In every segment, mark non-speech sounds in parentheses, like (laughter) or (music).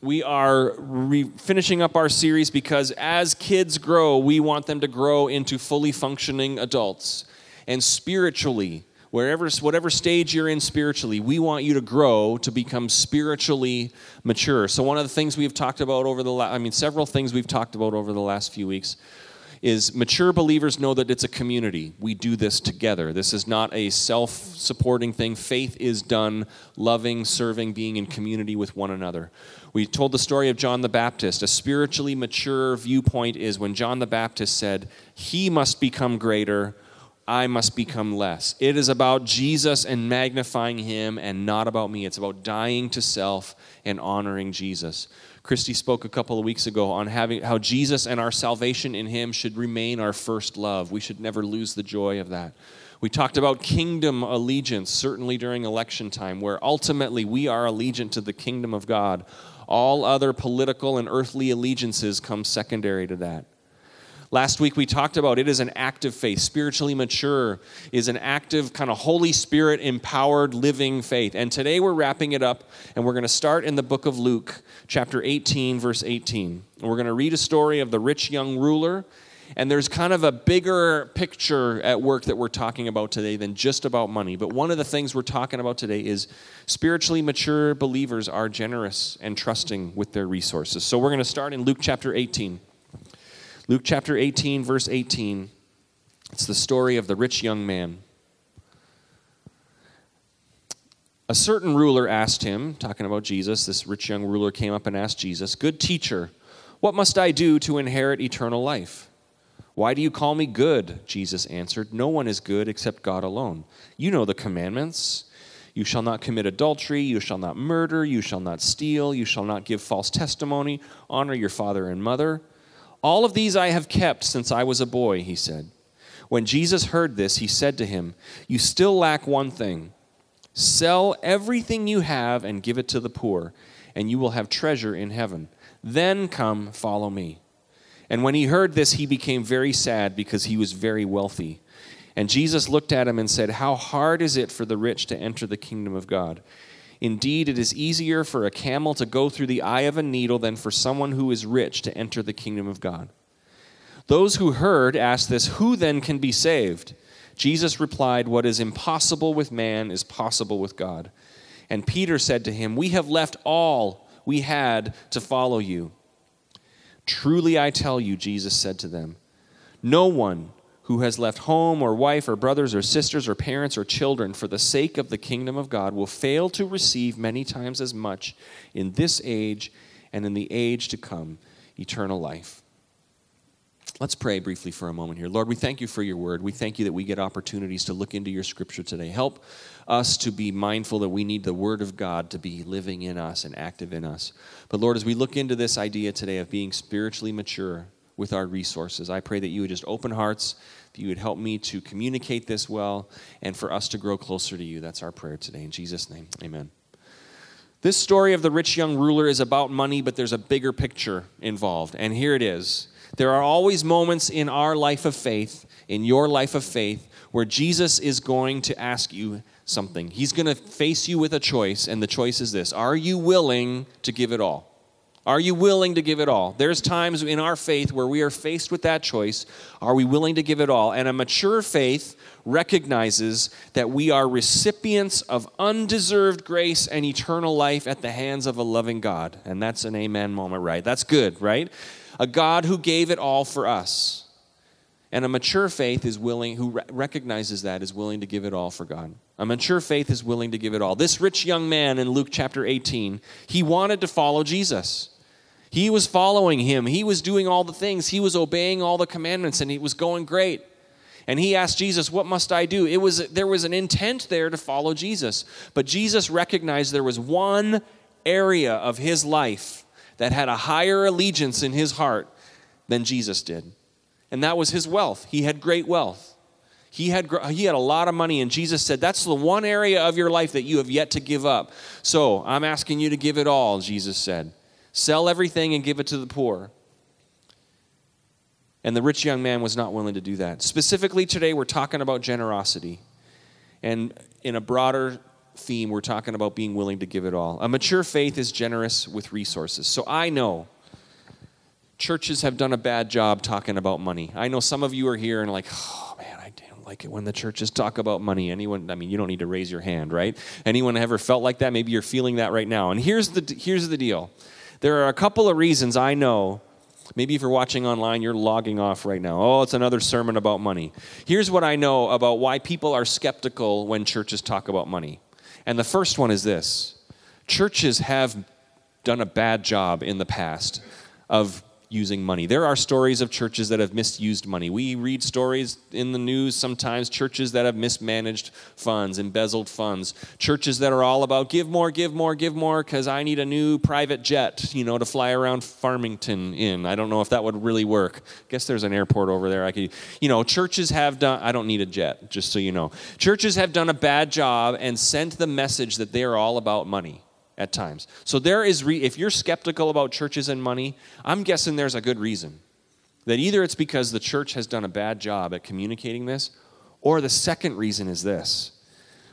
we are re- finishing up our series because as kids grow, we want them to grow into fully functioning adults. And spiritually, wherever whatever stage you're in spiritually we want you to grow to become spiritually mature. So one of the things we've talked about over the last i mean several things we've talked about over the last few weeks is mature believers know that it's a community. We do this together. This is not a self-supporting thing. Faith is done loving serving being in community with one another we told the story of john the baptist a spiritually mature viewpoint is when john the baptist said he must become greater I must become less. It is about Jesus and magnifying him and not about me. It's about dying to self and honoring Jesus. Christy spoke a couple of weeks ago on having how Jesus and our salvation in him should remain our first love. We should never lose the joy of that. We talked about kingdom allegiance, certainly during election time, where ultimately we are allegiant to the kingdom of God. All other political and earthly allegiances come secondary to that. Last week we talked about it is an active faith. Spiritually mature is an active, kind of Holy Spirit empowered living faith. And today we're wrapping it up and we're going to start in the book of Luke, chapter 18, verse 18. And we're going to read a story of the rich young ruler. And there's kind of a bigger picture at work that we're talking about today than just about money. But one of the things we're talking about today is spiritually mature believers are generous and trusting with their resources. So we're going to start in Luke chapter 18. Luke chapter 18, verse 18. It's the story of the rich young man. A certain ruler asked him, talking about Jesus, this rich young ruler came up and asked Jesus, Good teacher, what must I do to inherit eternal life? Why do you call me good? Jesus answered, No one is good except God alone. You know the commandments. You shall not commit adultery, you shall not murder, you shall not steal, you shall not give false testimony, honor your father and mother. All of these I have kept since I was a boy, he said. When Jesus heard this, he said to him, You still lack one thing. Sell everything you have and give it to the poor, and you will have treasure in heaven. Then come, follow me. And when he heard this, he became very sad because he was very wealthy. And Jesus looked at him and said, How hard is it for the rich to enter the kingdom of God? Indeed, it is easier for a camel to go through the eye of a needle than for someone who is rich to enter the kingdom of God. Those who heard asked this Who then can be saved? Jesus replied, What is impossible with man is possible with God. And Peter said to him, We have left all we had to follow you. Truly I tell you, Jesus said to them, no one who has left home or wife or brothers or sisters or parents or children for the sake of the kingdom of God will fail to receive many times as much in this age and in the age to come eternal life. Let's pray briefly for a moment here. Lord, we thank you for your word. We thank you that we get opportunities to look into your scripture today. Help us to be mindful that we need the word of God to be living in us and active in us. But Lord, as we look into this idea today of being spiritually mature, with our resources. I pray that you would just open hearts, that you would help me to communicate this well, and for us to grow closer to you. That's our prayer today. In Jesus' name, amen. This story of the rich young ruler is about money, but there's a bigger picture involved. And here it is. There are always moments in our life of faith, in your life of faith, where Jesus is going to ask you something. He's going to face you with a choice, and the choice is this Are you willing to give it all? Are you willing to give it all? There's times in our faith where we are faced with that choice. Are we willing to give it all? And a mature faith recognizes that we are recipients of undeserved grace and eternal life at the hands of a loving God. And that's an amen moment, right? That's good, right? A God who gave it all for us. And a mature faith is willing, who recognizes that, is willing to give it all for God. A mature faith is willing to give it all. This rich young man in Luke chapter 18, he wanted to follow Jesus. He was following him. He was doing all the things. He was obeying all the commandments and he was going great. And he asked Jesus, "What must I do?" It was there was an intent there to follow Jesus. But Jesus recognized there was one area of his life that had a higher allegiance in his heart than Jesus did. And that was his wealth. He had great wealth. He had, he had a lot of money, and Jesus said, That's the one area of your life that you have yet to give up. So I'm asking you to give it all, Jesus said. Sell everything and give it to the poor. And the rich young man was not willing to do that. Specifically, today we're talking about generosity. And in a broader theme, we're talking about being willing to give it all. A mature faith is generous with resources. So I know churches have done a bad job talking about money. I know some of you are here and like, oh man, I don't like it when the churches talk about money. Anyone, I mean, you don't need to raise your hand, right? Anyone ever felt like that? Maybe you're feeling that right now. And here's the here's the deal. There are a couple of reasons I know. Maybe if you're watching online, you're logging off right now. Oh, it's another sermon about money. Here's what I know about why people are skeptical when churches talk about money. And the first one is this. Churches have done a bad job in the past of using money. There are stories of churches that have misused money. We read stories in the news sometimes, churches that have mismanaged funds, embezzled funds, churches that are all about give more, give more, give more, because I need a new private jet, you know, to fly around Farmington in. I don't know if that would really work. I guess there's an airport over there. I could, you know, churches have done, I don't need a jet, just so you know. Churches have done a bad job and sent the message that they are all about money at times. So there is re- if you're skeptical about churches and money, I'm guessing there's a good reason. That either it's because the church has done a bad job at communicating this, or the second reason is this.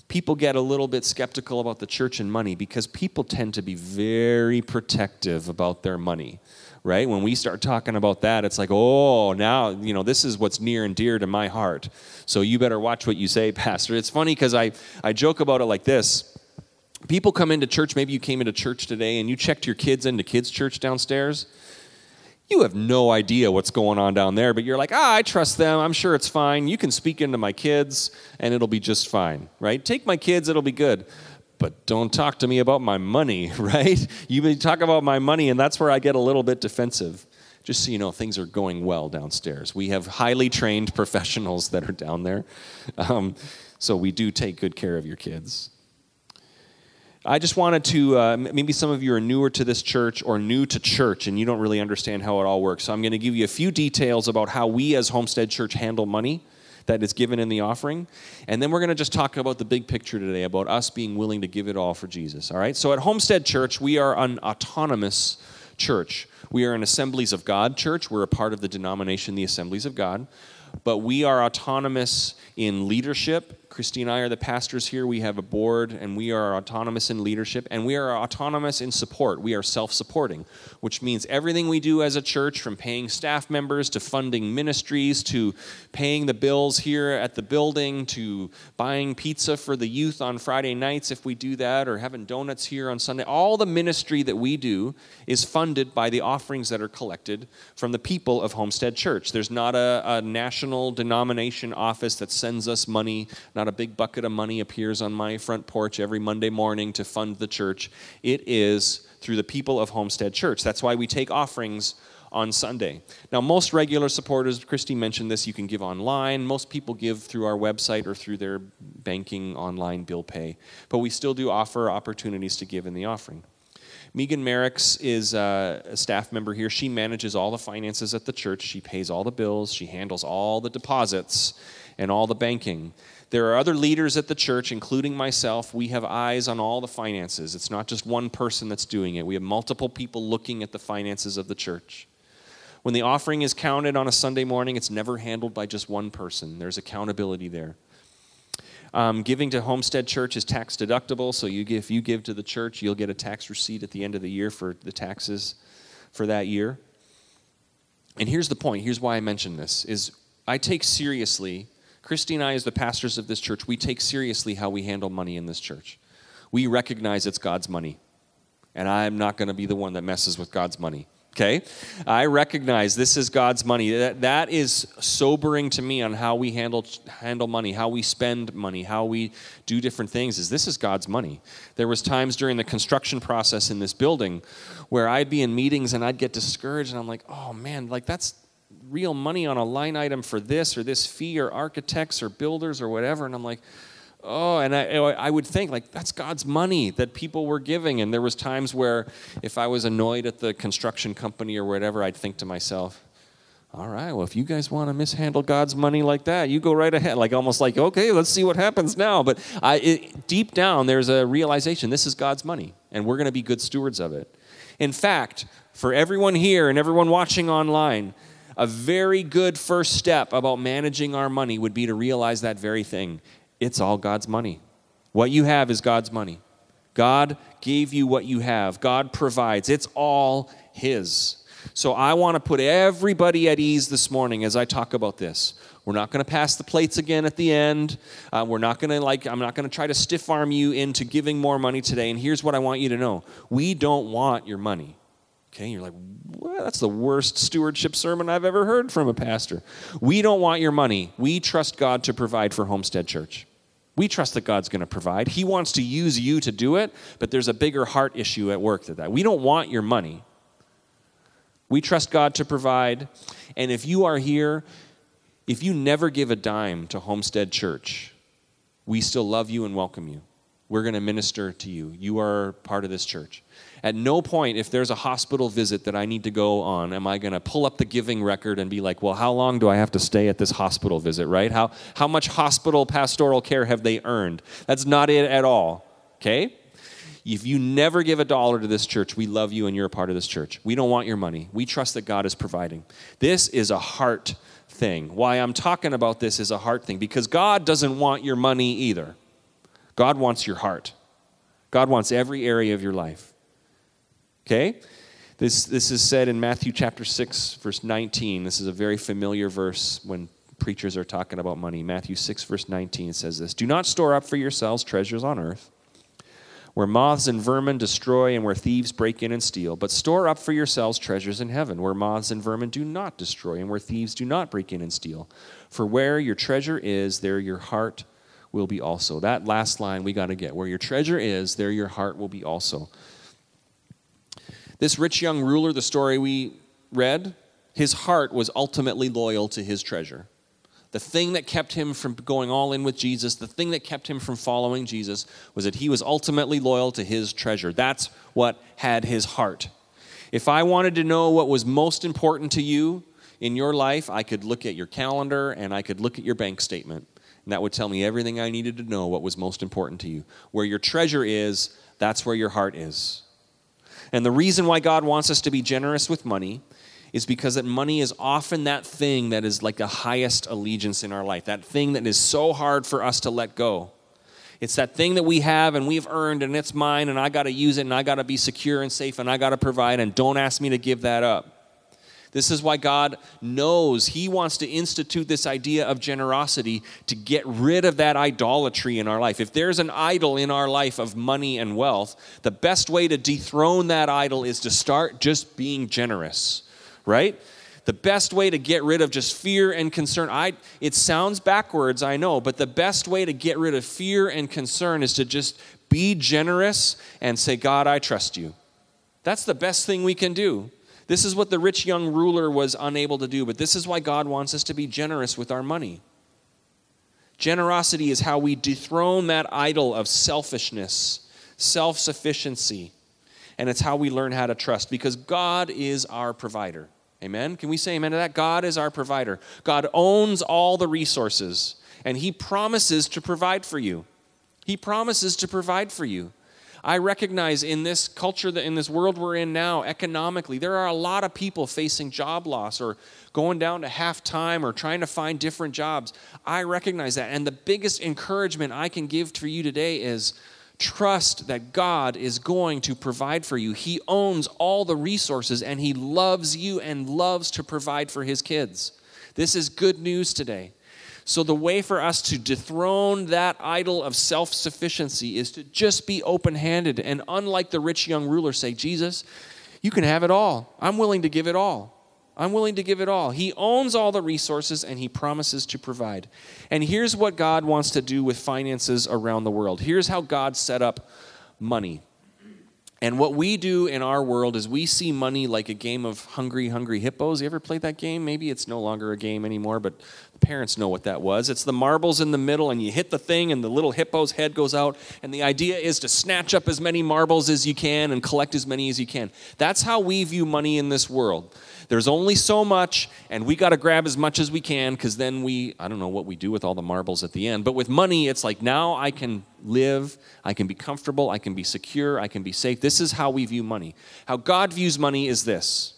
People get a little bit skeptical about the church and money because people tend to be very protective about their money right? When we start talking about that, it's like, oh, now, you know, this is what's near and dear to my heart. So you better watch what you say, (laughs) Pastor. It's funny because I, I joke about it like this people come into church, maybe you came into church today and you checked your kids into kids' church downstairs. You have no idea what's going on down there, but you're like, ah, I trust them. I'm sure it's fine. You can speak into my kids and it'll be just fine, right? Take my kids, it'll be good. But don't talk to me about my money, (laughs) right? You talk about my money, and that's where I get a little bit defensive. Just so you know, things are going well downstairs. We have highly trained (laughs) professionals that are down there. Um, so we do take good care of your kids. I just wanted to, uh, maybe some of you are newer to this church or new to church and you don't really understand how it all works. So I'm going to give you a few details about how we as Homestead Church handle money that is given in the offering. And then we're going to just talk about the big picture today about us being willing to give it all for Jesus. All right? So at Homestead Church, we are an autonomous church. We are an Assemblies of God church. We're a part of the denomination, the Assemblies of God. But we are autonomous in leadership Christy and I are the pastors here. We have a board and we are autonomous in leadership and we are autonomous in support. We are self supporting, which means everything we do as a church, from paying staff members to funding ministries to paying the bills here at the building to buying pizza for the youth on Friday nights if we do that or having donuts here on Sunday, all the ministry that we do is funded by the offerings that are collected from the people of Homestead Church. There's not a, a national denomination office that sends us money, not not a big bucket of money appears on my front porch every Monday morning to fund the church. It is through the people of Homestead Church. That's why we take offerings on Sunday. Now, most regular supporters, Christy mentioned this, you can give online. Most people give through our website or through their banking online bill pay. But we still do offer opportunities to give in the offering. Megan Merricks is uh, a staff member here. She manages all the finances at the church. She pays all the bills. She handles all the deposits and all the banking. There are other leaders at the church, including myself. We have eyes on all the finances. It's not just one person that's doing it, we have multiple people looking at the finances of the church. When the offering is counted on a Sunday morning, it's never handled by just one person, there's accountability there. Um, giving to Homestead Church is tax deductible, so you give, if you give to the church, you'll get a tax receipt at the end of the year for the taxes for that year. And here's the point. Here's why I mention this: is I take seriously Christy and I, as the pastors of this church, we take seriously how we handle money in this church. We recognize it's God's money, and I'm not going to be the one that messes with God's money. Okay? I recognize this is God's money. That, that is sobering to me on how we handle, handle money, how we spend money, how we do different things is this is God's money. There was times during the construction process in this building where I'd be in meetings and I'd get discouraged and I'm like, "Oh man, like that's real money on a line item for this or this fee or architects or builders or whatever. And I'm like, oh, and I, I would think like that's God's money that people were giving. And there was times where if I was annoyed at the construction company or whatever, I'd think to myself, all right, well, if you guys want to mishandle God's money like that, you go right ahead. Like almost like, okay, let's see what happens now. But I, it, deep down, there's a realization this is God's money, and we're going to be good stewards of it. In fact, for everyone here and everyone watching online, a very good first step about managing our money would be to realize that very thing it's all God's money. What you have is God's money. God gave you what you have, God provides. It's all His. So I want to put everybody at ease this morning as I talk about this. We're not going to pass the plates again at the end. Uh, we're not going to like. I'm not going to try to stiff arm you into giving more money today. And here's what I want you to know: we don't want your money. Okay, you're like, well, that's the worst stewardship sermon I've ever heard from a pastor. We don't want your money. We trust God to provide for Homestead Church. We trust that God's going to provide. He wants to use you to do it, but there's a bigger heart issue at work than that. We don't want your money. We trust God to provide. And if you are here, if you never give a dime to Homestead Church, we still love you and welcome you. We're going to minister to you. You are part of this church. At no point, if there's a hospital visit that I need to go on, am I going to pull up the giving record and be like, well, how long do I have to stay at this hospital visit, right? How, how much hospital pastoral care have they earned? That's not it at all, okay? If you never give a dollar to this church, we love you and you're a part of this church. We don't want your money. We trust that God is providing. This is a heart thing. Why I'm talking about this is a heart thing because God doesn't want your money either. God wants your heart. God wants every area of your life. Okay? This, this is said in Matthew chapter 6, verse 19. This is a very familiar verse when preachers are talking about money. Matthew 6, verse 19 says this Do not store up for yourselves treasures on earth, where moths and vermin destroy and where thieves break in and steal, but store up for yourselves treasures in heaven, where moths and vermin do not destroy and where thieves do not break in and steal. For where your treasure is, there your heart will be also. That last line we got to get. Where your treasure is, there your heart will be also. This rich young ruler, the story we read, his heart was ultimately loyal to his treasure. The thing that kept him from going all in with Jesus, the thing that kept him from following Jesus, was that he was ultimately loyal to his treasure. That's what had his heart. If I wanted to know what was most important to you in your life, I could look at your calendar and I could look at your bank statement. And that would tell me everything I needed to know what was most important to you. Where your treasure is, that's where your heart is. And the reason why God wants us to be generous with money is because that money is often that thing that is like the highest allegiance in our life, that thing that is so hard for us to let go. It's that thing that we have and we've earned and it's mine and I got to use it and I got to be secure and safe and I got to provide and don't ask me to give that up. This is why God knows He wants to institute this idea of generosity to get rid of that idolatry in our life. If there's an idol in our life of money and wealth, the best way to dethrone that idol is to start just being generous, right? The best way to get rid of just fear and concern, I, it sounds backwards, I know, but the best way to get rid of fear and concern is to just be generous and say, God, I trust you. That's the best thing we can do. This is what the rich young ruler was unable to do, but this is why God wants us to be generous with our money. Generosity is how we dethrone that idol of selfishness, self sufficiency, and it's how we learn how to trust because God is our provider. Amen? Can we say amen to that? God is our provider. God owns all the resources, and He promises to provide for you. He promises to provide for you. I recognize in this culture, that in this world we're in now, economically, there are a lot of people facing job loss or going down to half time or trying to find different jobs. I recognize that. And the biggest encouragement I can give to you today is trust that God is going to provide for you. He owns all the resources and He loves you and loves to provide for His kids. This is good news today. So, the way for us to dethrone that idol of self sufficiency is to just be open handed and, unlike the rich young ruler, say, Jesus, you can have it all. I'm willing to give it all. I'm willing to give it all. He owns all the resources and he promises to provide. And here's what God wants to do with finances around the world. Here's how God set up money. And what we do in our world is we see money like a game of hungry, hungry hippos. You ever played that game? Maybe it's no longer a game anymore, but parents know what that was. It's the marbles in the middle, and you hit the thing, and the little hippo's head goes out. And the idea is to snatch up as many marbles as you can and collect as many as you can. That's how we view money in this world. There's only so much, and we got to grab as much as we can because then we, I don't know what we do with all the marbles at the end. But with money, it's like now I can live, I can be comfortable, I can be secure, I can be safe. This is how we view money. How God views money is this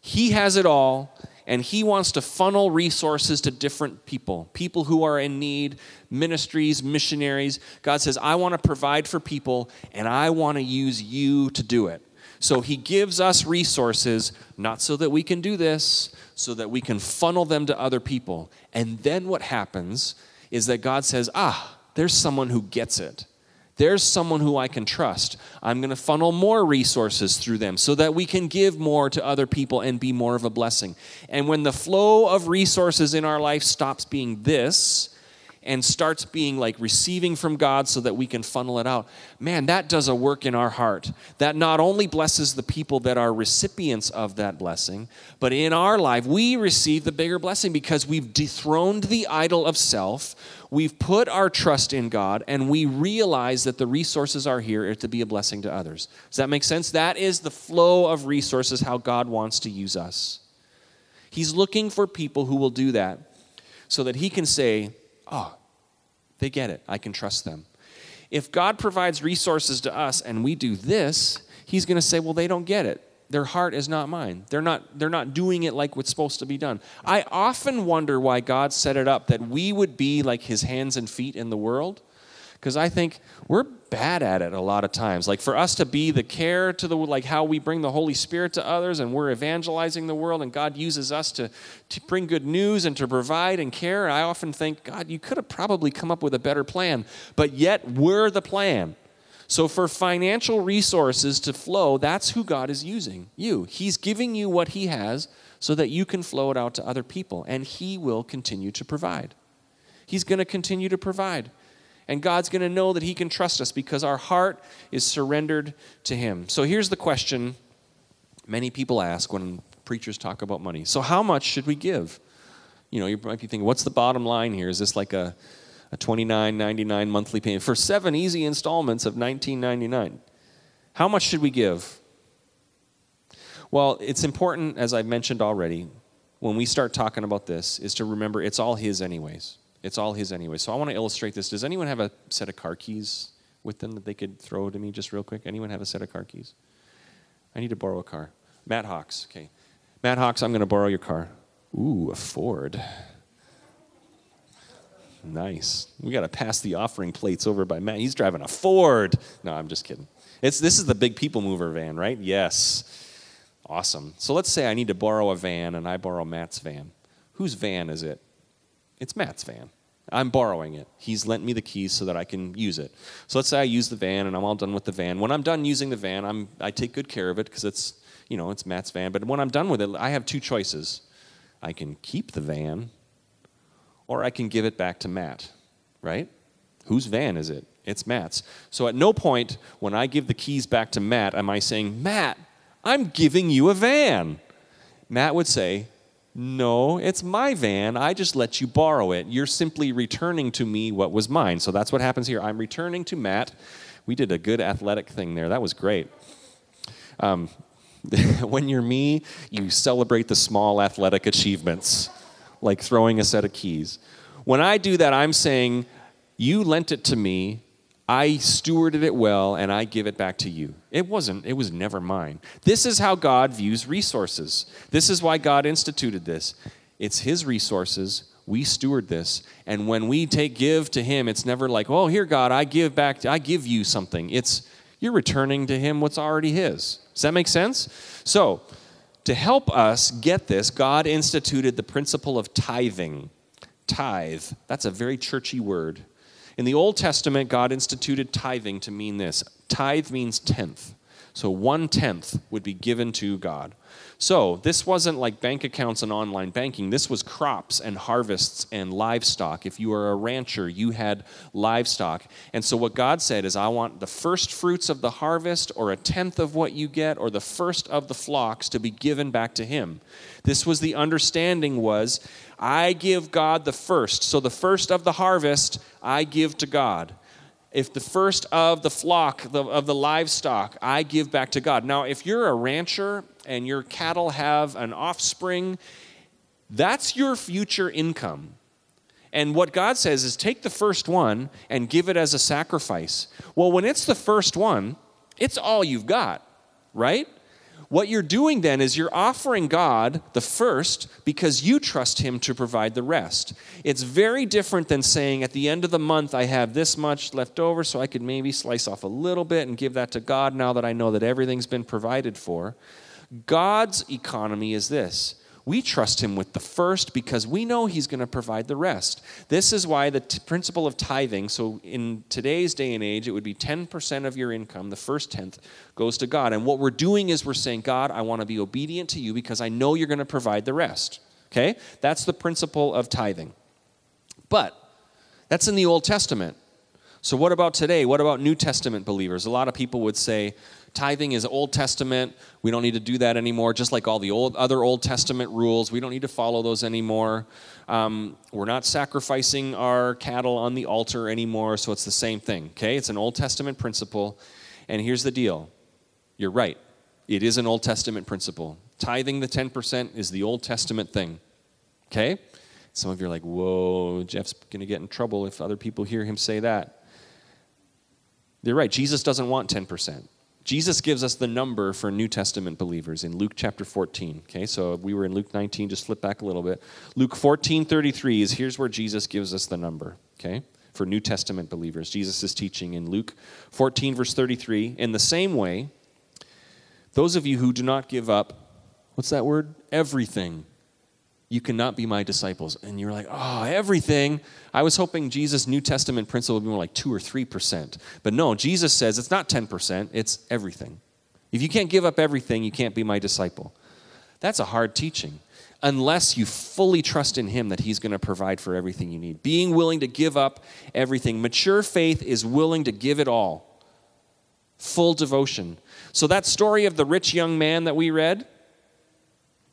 He has it all, and he wants to funnel resources to different people, people who are in need, ministries, missionaries. God says, I want to provide for people, and I want to use you to do it. So he gives us resources, not so that we can do this, so that we can funnel them to other people. And then what happens is that God says, Ah, there's someone who gets it. There's someone who I can trust. I'm going to funnel more resources through them so that we can give more to other people and be more of a blessing. And when the flow of resources in our life stops being this and starts being like receiving from God so that we can funnel it out, man, that does a work in our heart. That not only blesses the people that are recipients of that blessing, but in our life, we receive the bigger blessing because we've dethroned the idol of self we've put our trust in God and we realize that the resources are here to be a blessing to others. Does that make sense? That is the flow of resources, how God wants to use us. He's looking for people who will do that so that He can say, Oh, they get it. I can trust them. If God provides resources to us and we do this, He's going to say, Well, they don't get it their heart is not mine. They're not, they're not doing it like what's supposed to be done. I often wonder why God set it up that we would be like his hands and feet in the world. Because I think we're bad at it a lot of times. Like for us to be the care to the, like how we bring the Holy Spirit to others and we're evangelizing the world and God uses us to, to bring good news and to provide and care. I often think, God, you could have probably come up with a better plan, but yet we're the plan. So, for financial resources to flow, that's who God is using you. He's giving you what He has so that you can flow it out to other people, and He will continue to provide. He's going to continue to provide. And God's going to know that He can trust us because our heart is surrendered to Him. So, here's the question many people ask when preachers talk about money. So, how much should we give? You know, you might be thinking, what's the bottom line here? Is this like a a $29.99 monthly payment for seven easy installments of $19.99. How much should we give? Well, it's important, as I've mentioned already, when we start talking about this, is to remember it's all His, anyways. It's all His, anyways. So I want to illustrate this. Does anyone have a set of car keys with them that they could throw to me just real quick? Anyone have a set of car keys? I need to borrow a car. Matt Hawks, okay. Matt Hawks, I'm going to borrow your car. Ooh, a Ford. Nice. We got to pass the offering plates over by Matt. He's driving a Ford. No, I'm just kidding. It's, this is the big people mover van, right? Yes. Awesome. So let's say I need to borrow a van and I borrow Matt's van. Whose van is it? It's Matt's van. I'm borrowing it. He's lent me the keys so that I can use it. So let's say I use the van and I'm all done with the van. When I'm done using the van, I'm, I take good care of it because it's, you know, it's Matt's van. But when I'm done with it, I have two choices. I can keep the van or I can give it back to Matt, right? Whose van is it? It's Matt's. So at no point when I give the keys back to Matt am I saying, Matt, I'm giving you a van. Matt would say, No, it's my van. I just let you borrow it. You're simply returning to me what was mine. So that's what happens here. I'm returning to Matt. We did a good athletic thing there. That was great. Um, (laughs) when you're me, you celebrate the small athletic achievements like throwing a set of keys. When I do that, I'm saying, You lent it to me, I stewarded it well, and I give it back to you. It wasn't, it was never mine. This is how God views resources. This is why God instituted this. It's His resources. We steward this. And when we take give to Him, it's never like, oh, here, God, I give back, to, I give you something. It's you're returning to Him what's already His. Does that make sense? So, to help us get this, God instituted the principle of tithing. Tithe, that's a very churchy word. In the Old Testament, God instituted tithing to mean this tithe means tenth. So one tenth would be given to God. So this wasn't like bank accounts and online banking. This was crops and harvests and livestock. If you were a rancher, you had livestock. And so what God said is, I want the first fruits of the harvest, or a tenth of what you get, or the first of the flocks to be given back to Him. This was the understanding was, I give God the first. So the first of the harvest, I give to God if the first of the flock, the, of the livestock, I give back to God. Now, if you're a rancher and your cattle have an offspring, that's your future income. And what God says is take the first one and give it as a sacrifice. Well, when it's the first one, it's all you've got, right? What you're doing then is you're offering God the first because you trust Him to provide the rest. It's very different than saying at the end of the month, I have this much left over, so I could maybe slice off a little bit and give that to God now that I know that everything's been provided for. God's economy is this we trust him with the first because we know he's going to provide the rest. This is why the t- principle of tithing, so in today's day and age, it would be 10% of your income, the first tenth, goes to God. And what we're doing is we're saying, God, I want to be obedient to you because I know you're going to provide the rest. Okay? That's the principle of tithing. But that's in the Old Testament. So, what about today? What about New Testament believers? A lot of people would say, tithing is Old Testament. We don't need to do that anymore, just like all the old, other Old Testament rules. We don't need to follow those anymore. Um, we're not sacrificing our cattle on the altar anymore, so it's the same thing, okay? It's an Old Testament principle. And here's the deal you're right, it is an Old Testament principle. Tithing the 10% is the Old Testament thing, okay? Some of you are like, whoa, Jeff's going to get in trouble if other people hear him say that. You're right, Jesus doesn't want 10%. Jesus gives us the number for New Testament believers in Luke chapter 14. Okay, so we were in Luke 19, just flip back a little bit. Luke 14, 33 is here's where Jesus gives us the number, okay, for New Testament believers. Jesus is teaching in Luke 14, verse 33. In the same way, those of you who do not give up, what's that word? Everything you cannot be my disciples. And you're like, oh, everything. I was hoping Jesus' New Testament principle would be more like 2 or 3%. But no, Jesus says it's not 10%, it's everything. If you can't give up everything, you can't be my disciple. That's a hard teaching unless you fully trust in Him that He's going to provide for everything you need. Being willing to give up everything. Mature faith is willing to give it all, full devotion. So, that story of the rich young man that we read,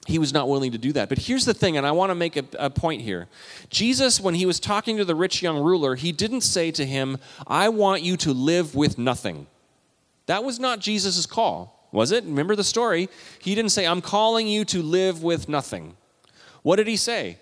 he was not willing to do that. But here's the thing, and I want to make a, a, point here. Jesus, when he was talking to the rich young ruler, he didn't say to him, I want you to live with nothing. That was not Jesus' call, was it? Remember the story? He didn't say, I'm calling you to live with nothing. What did he say?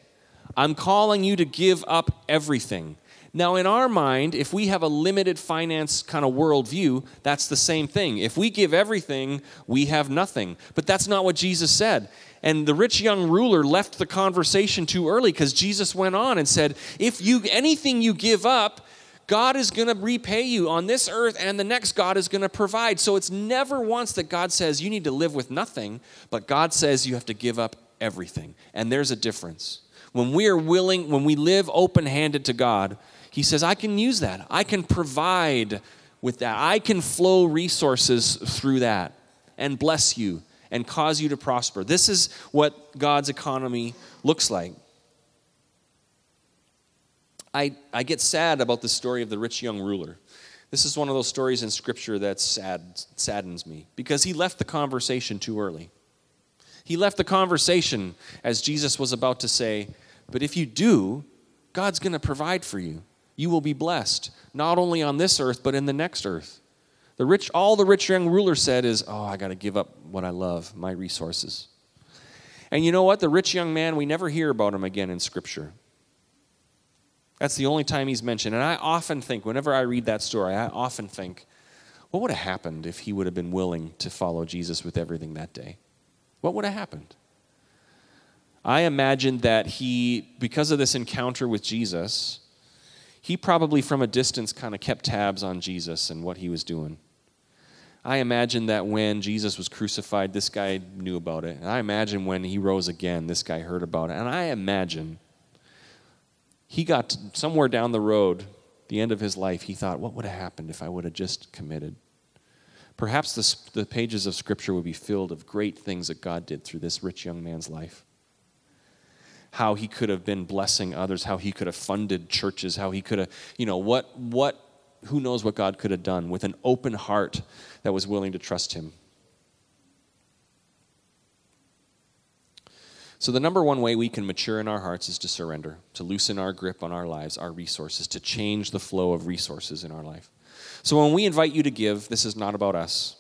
I'm calling you to give up everything. Now, in our mind, if we have a limited finance kind of worldview, that's the same thing. If we give everything, we have nothing. But that's not what Jesus said. And the rich young ruler left the conversation too early because Jesus went on and said, If you anything you give up, God is going to repay you on this earth, and the next God is going to provide. So it's never once that God says you need to live with nothing, but God says you have to give up everything. And there's a difference. When we are willing, when we live open handed to God, He says, I can use that. I can provide with that. I can flow resources through that and bless you and cause you to prosper. This is what God's economy looks like. I, I get sad about the story of the rich young ruler. This is one of those stories in Scripture that sad, saddens me because he left the conversation too early. He left the conversation as Jesus was about to say, But if you do, God's going to provide for you. You will be blessed, not only on this earth, but in the next earth. The rich, all the rich young ruler said is, Oh, I got to give up what I love, my resources. And you know what? The rich young man, we never hear about him again in Scripture. That's the only time he's mentioned. And I often think, whenever I read that story, I often think, what would have happened if he would have been willing to follow Jesus with everything that day? What would have happened? I imagine that he, because of this encounter with Jesus, he probably from a distance kind of kept tabs on Jesus and what he was doing. I imagine that when Jesus was crucified, this guy knew about it. And I imagine when he rose again, this guy heard about it. And I imagine he got somewhere down the road, the end of his life, he thought, what would have happened if I would have just committed? Perhaps the, the pages of Scripture would be filled of great things that God did through this rich young man's life. How he could have been blessing others, how he could have funded churches, how he could have, you know, what, what who knows what God could have done with an open heart that was willing to trust Him. So, the number one way we can mature in our hearts is to surrender, to loosen our grip on our lives, our resources, to change the flow of resources in our life. So, when we invite you to give, this is not about us.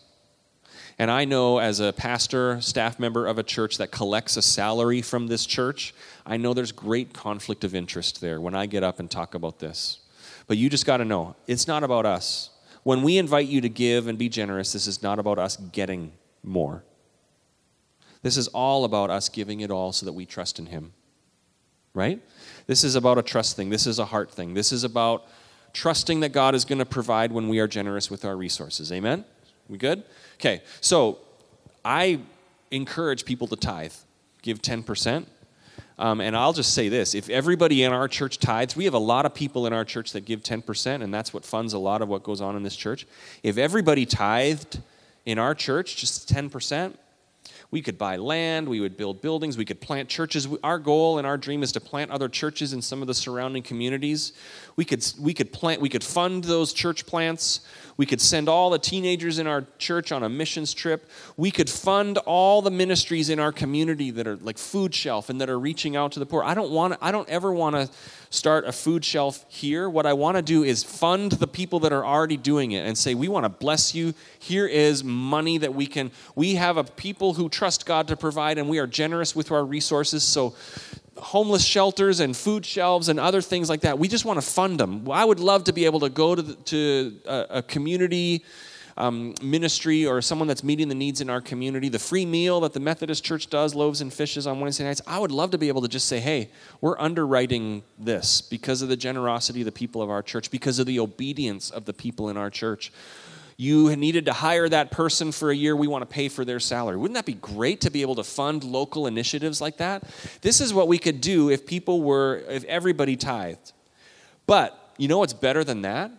And I know as a pastor, staff member of a church that collects a salary from this church, I know there's great conflict of interest there when I get up and talk about this. But you just got to know it's not about us. When we invite you to give and be generous, this is not about us getting more. This is all about us giving it all so that we trust in Him. Right? This is about a trust thing. This is a heart thing. This is about trusting that God is going to provide when we are generous with our resources. Amen? We good? Okay, so I encourage people to tithe, give 10%. Um, and I'll just say this if everybody in our church tithes, we have a lot of people in our church that give 10%, and that's what funds a lot of what goes on in this church. If everybody tithed in our church, just 10%, we could buy land, we would build buildings, we could plant churches. Our goal and our dream is to plant other churches in some of the surrounding communities. We could, we could plant, we could fund those church plants. We could send all the teenagers in our church on a missions trip. We could fund all the ministries in our community that are like food shelf and that are reaching out to the poor. I don't want I don't ever want to start a food shelf here. What I want to do is fund the people that are already doing it and say, we want to bless you. Here is money that we can, we have a people who trust God to provide and we are generous with our resources. So, homeless shelters and food shelves and other things like that, we just want to fund them. I would love to be able to go to, the, to a, a community um, ministry or someone that's meeting the needs in our community, the free meal that the Methodist Church does, loaves and fishes on Wednesday nights, I would love to be able to just say, hey, we're underwriting this because of the generosity of the people of our church, because of the obedience of the people in our church. You needed to hire that person for a year, we want to pay for their salary. Wouldn't that be great to be able to fund local initiatives like that? This is what we could do if people were, if everybody tithed. But you know what's better than that?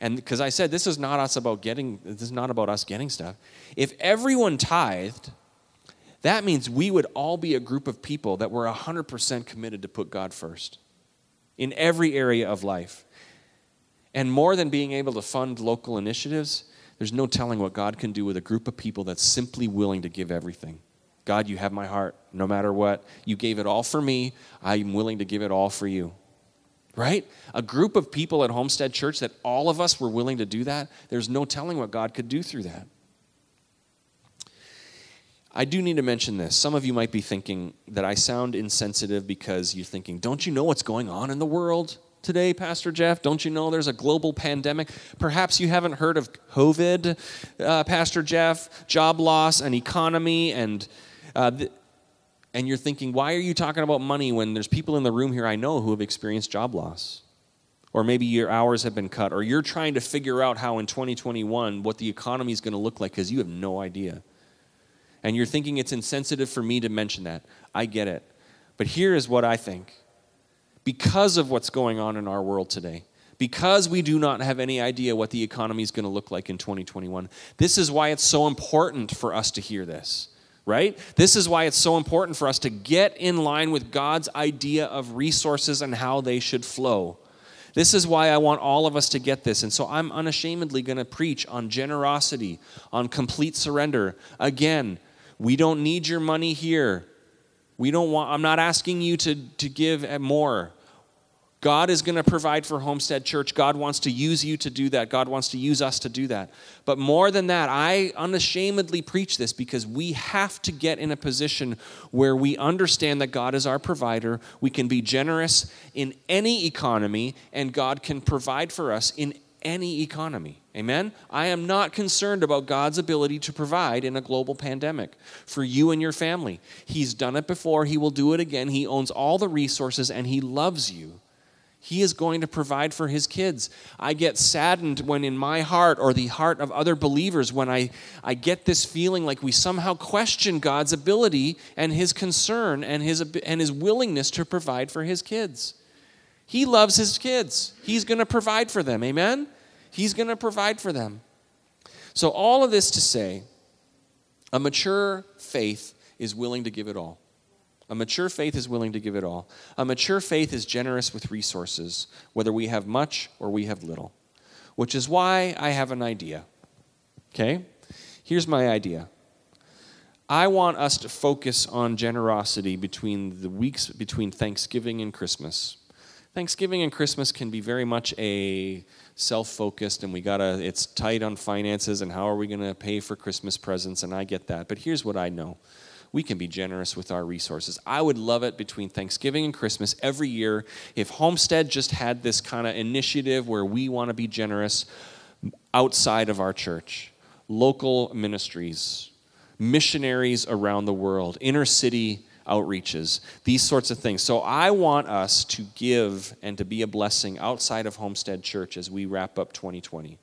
And because I said this is not us about getting, this is not about us getting stuff. If everyone tithed, that means we would all be a group of people that were 100% committed to put God first in every area of life. And more than being able to fund local initiatives, there's no telling what God can do with a group of people that's simply willing to give everything. God, you have my heart no matter what. You gave it all for me. I'm willing to give it all for you right? A group of people at Homestead Church that all of us were willing to do that, there's no telling what God could do through that. I do need to mention this. Some of you might be thinking that I sound insensitive because you're thinking, don't you know what's going on in the world today, Pastor Jeff? Don't you know there's a global pandemic? Perhaps you haven't heard of COVID, uh, Pastor Jeff, job loss, and economy, and uh, th- and you're thinking, why are you talking about money when there's people in the room here I know who have experienced job loss? Or maybe your hours have been cut, or you're trying to figure out how in 2021 what the economy is going to look like because you have no idea. And you're thinking it's insensitive for me to mention that. I get it. But here is what I think. Because of what's going on in our world today, because we do not have any idea what the economy is going to look like in 2021, this is why it's so important for us to hear this right? This is why it's so important for us to get in line with God's idea of resources and how they should flow. This is why I want all of us to get this. And so I'm unashamedly going to preach on generosity, on complete surrender. Again, we don't need your money here. We don't want I'm not asking you to to give more. God is going to provide for Homestead Church. God wants to use you to do that. God wants to use us to do that. But more than that, I unashamedly preach this because we have to get in a position where we understand that God is our provider. We can be generous in any economy, and God can provide for us in any economy. Amen? I am not concerned about God's ability to provide in a global pandemic for you and your family. He's done it before, He will do it again. He owns all the resources, and He loves you. He is going to provide for his kids. I get saddened when, in my heart or the heart of other believers, when I, I get this feeling like we somehow question God's ability and his concern and his, and his willingness to provide for his kids. He loves his kids, he's going to provide for them. Amen? He's going to provide for them. So, all of this to say, a mature faith is willing to give it all. A mature faith is willing to give it all. A mature faith is generous with resources, whether we have much or we have little, which is why I have an idea. Okay? Here's my idea. I want us to focus on generosity between the weeks between Thanksgiving and Christmas. Thanksgiving and Christmas can be very much a self-focused and we got to it's tight on finances and how are we going to pay for Christmas presents and I get that. But here's what I know we can be generous with our resources. I would love it between Thanksgiving and Christmas every year if Homestead just had this kind of initiative where we want to be generous outside of our church, local ministries, missionaries around the world, inner city outreaches, these sorts of things. So I want us to give and to be a blessing outside of Homestead Church as we wrap up 2020.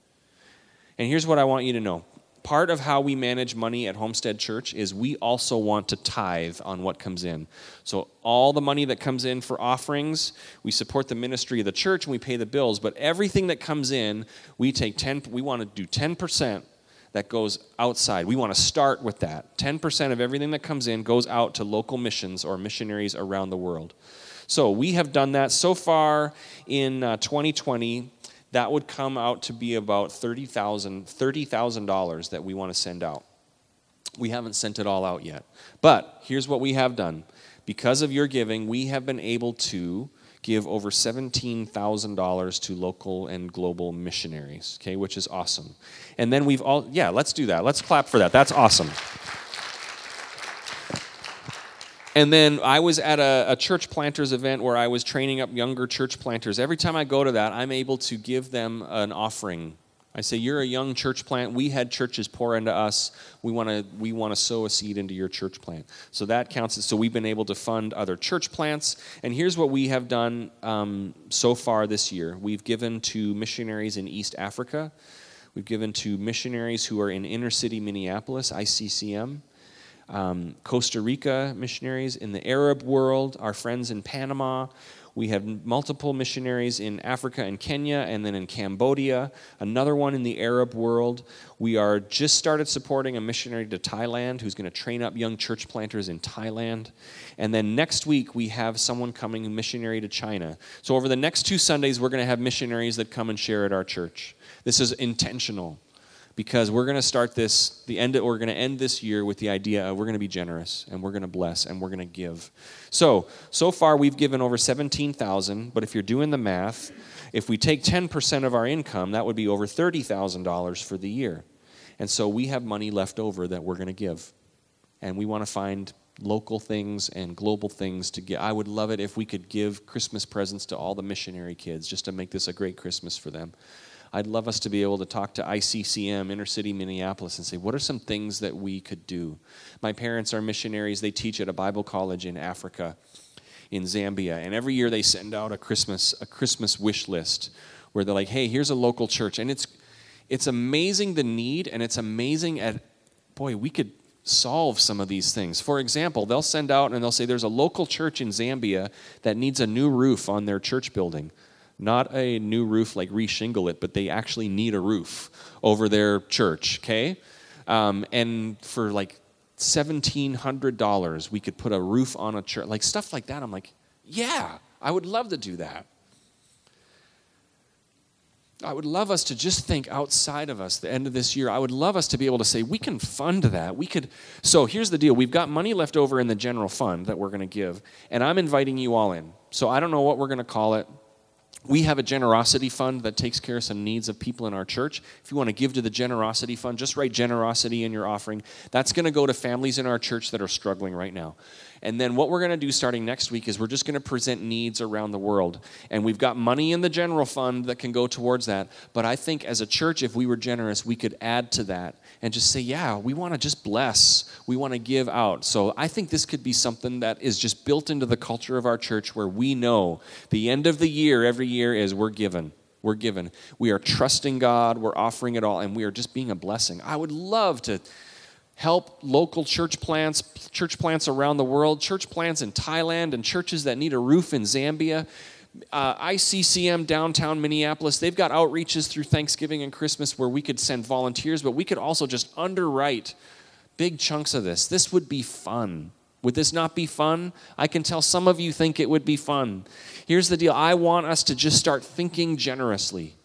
And here's what I want you to know part of how we manage money at Homestead Church is we also want to tithe on what comes in. So, all the money that comes in for offerings, we support the ministry of the church and we pay the bills, but everything that comes in, we take 10 we want to do 10% that goes outside. We want to start with that. 10% of everything that comes in goes out to local missions or missionaries around the world. So, we have done that so far in uh, 2020 that would come out to be about $30,000 $30, that we want to send out. We haven't sent it all out yet. But here's what we have done. Because of your giving, we have been able to give over $17,000 to local and global missionaries, okay, which is awesome. And then we've all, yeah, let's do that. Let's clap for that. That's awesome. And then I was at a, a, church planters event where I was training up younger church planters. Every time I go to that, I'm able to give them an offering. I say, "You're a young church plant. We had churches pour into us. We want to we want to sow a seed into your church plant." So that counts. So we've been able to fund other church plants. And here's what we have done um, so far this year: we've given to missionaries in East Africa. We've given to missionaries who are in inner city Minneapolis, ICCM um, Costa Rica missionaries, in the Arab world, our friends in Panama. We have multiple missionaries in Africa and Kenya, and then in Cambodia, another one in the Arab world. We are just started supporting a missionary to Thailand who's going to train up young church planters in Thailand. And then next week, we have someone coming, missionary to China. So over the next two Sundays, we're going to have missionaries that come and share at our church. This is intentional because we're going to start this the end we're going to end this year with the idea of we're going to be generous and we're going to bless and we're going to give. So so far we've given over 17000 but if you're doing the math if we take 10% of our income that would be over $30000 for the year. And so we have money left over that we're going to give. And we want to find local things and global things to get i would love it if we could give christmas presents to all the missionary kids just to make this a great christmas for them I'd love us to be able to talk to ICCM, Inner City Minneapolis, and say, what are some things that we could do? My parents are missionaries. They teach at a Bible college in Africa, in Zambia. And every year they send out a Christmas, a Christmas wish list where they're like, hey, here's a local church. And it's, it's amazing the need, and it's amazing at, boy, we could solve some of these things. For example, they'll send out and they'll say there's a local church in Zambia that needs a new roof on their church building not a new roof like reshingle it, but they actually need a roof over their church, okay? Um, and for like $1,700, we could put a roof on a church, like stuff like that. I'm like, yeah, I would love to do that. I would love us to just think outside of us the end of this year. I would love us to be able to say, we can fund that. We could. So here's the deal we've got money left over in the general fund that we're going to give, and I'm inviting you all in. So I don't know what we're going to call it we have a generosity fund that takes care of some needs of people in our church. If you want to give to the generosity fund, just write generosity in your offering. That's going to go to families in our church that are struggling right now. And then what we're going to do starting next week is we're just going to present needs around the world. And we've got money in the general fund that can go towards that. But I think as a church, if we were generous, we could add to that and just say, yeah, we want to just bless, we want to give out. So I think this could be something that is just built into the culture of our church where we know the end of the year every year is we're given we're given. We are trusting God, we're offering it all, and we are just being a blessing. I would love to help local church plants, church plants around the world, church plants in Thailand, and churches that need a roof in Zambia. Uh, ICCM downtown Minneapolis, they've got outreaches through Thanksgiving and Christmas where we could send volunteers, but we could also just underwrite big chunks of this. This would be fun. Would this not be fun? I can tell some of you think it would be fun. Here's the deal I want us to just start thinking generously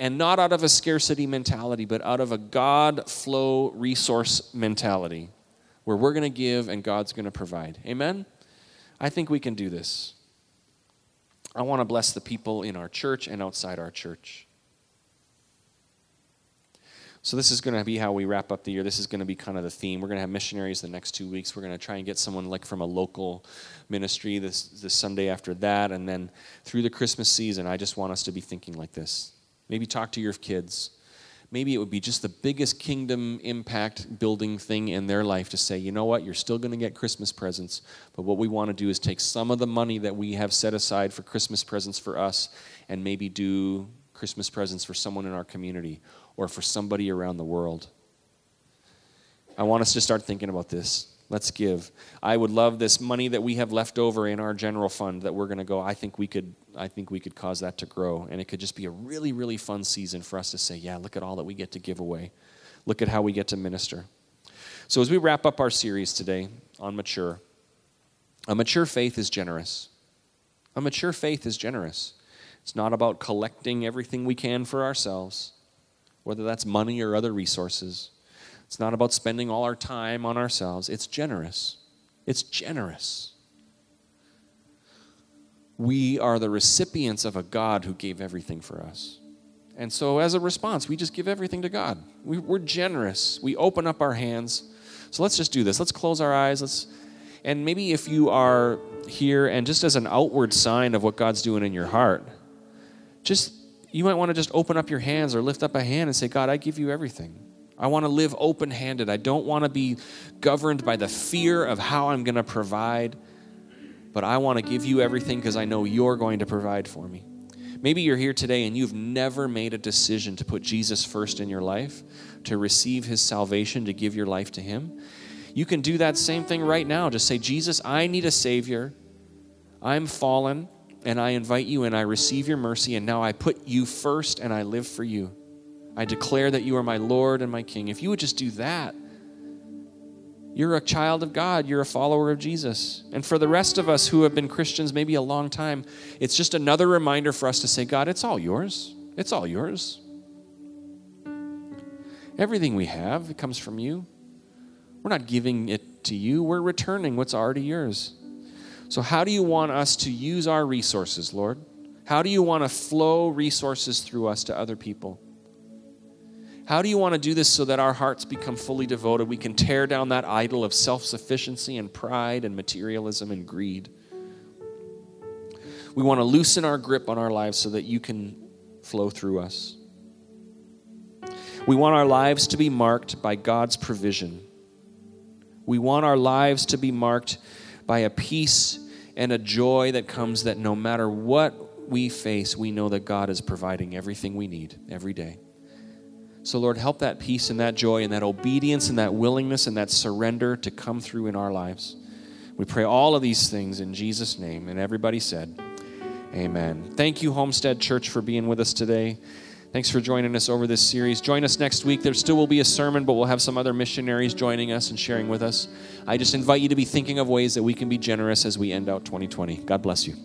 and not out of a scarcity mentality, but out of a God flow resource mentality where we're going to give and God's going to provide. Amen? I think we can do this. I want to bless the people in our church and outside our church. So, this is going to be how we wrap up the year. This is going to be kind of the theme. We're going to have missionaries the next two weeks. We're going to try and get someone like from a local ministry this, this Sunday after that. And then through the Christmas season, I just want us to be thinking like this. Maybe talk to your kids. maybe it would be just the biggest kingdom impact building thing in their life to say, you know what, you're still going to get Christmas presents, but what we want to do is take some of the money that we have set aside for Christmas presents for us and maybe do Christmas presents for someone in our community or for somebody around the world. I want us to start thinking about this. Let's give. I would love this money that we have left over in our general fund that we're going to go. I think we could. I think we could cause that to grow, and it could just be a really, really fun season for us to say, "Yeah, look at all that we get to give away. Look at how we get to minister." So as we wrap up our series today on mature, a mature faith is generous. A mature faith is generous. It's not about collecting everything we can for ourselves, whether that's money or other resources. It's not about spending all our time on ourselves. It's generous. It's generous. We are the recipients of a God who gave everything for us. And so, as a response, we just give everything to God. We, are generous. We open up our hands. So, let's just do this. Let's close our eyes. Let's, and maybe if you are here and just as an outward sign of what God's doing in your heart, just you might want to just open up your hands or lift up a hand and say, God, I give you everything. I want to live open handed. I don't want to be governed by the fear of how I'm going to provide, but I want to give you everything because I know you're going to provide for me. Maybe you're here today and you've never made a decision to put Jesus first in your life, to receive his salvation, to give your life to him. You can do that same thing right now. Just say, Jesus, I need a Savior. I'm fallen, and I invite you and I receive your mercy, and now I put you first and I live for you. I declare that you are my Lord and my King. If you would just do that, you're a child of God. You're a follower of Jesus. And for the rest of us who have been Christians maybe a long time, it's just another reminder for us to say, God, it's all yours. It's all yours. Everything we have, it comes from you. We're not giving it to you, we're returning what's already yours. So, how do you want us to use our resources, Lord? How do you want to flow resources through us to other people? How do you want to do this so that our hearts become fully devoted? We can tear down that idol of self sufficiency and pride and materialism and greed. We want to loosen our grip on our lives so that you can flow through us. We want our lives to be marked by God's provision. We want our lives to be marked by a peace and a joy that comes that no matter what we face, we know that God is providing everything we need every day. So, Lord, help that peace and that joy and that obedience and that willingness and that surrender to come through in our lives. We pray all of these things in Jesus' name. And everybody said, Amen. Thank you, Homestead Church, for being with us today. Thanks for joining us over this series. Join us next week. There still will be a sermon, but we'll have some other missionaries joining us and sharing with us. I just invite you to be thinking of ways that we can be generous as we end out 2020. God bless you.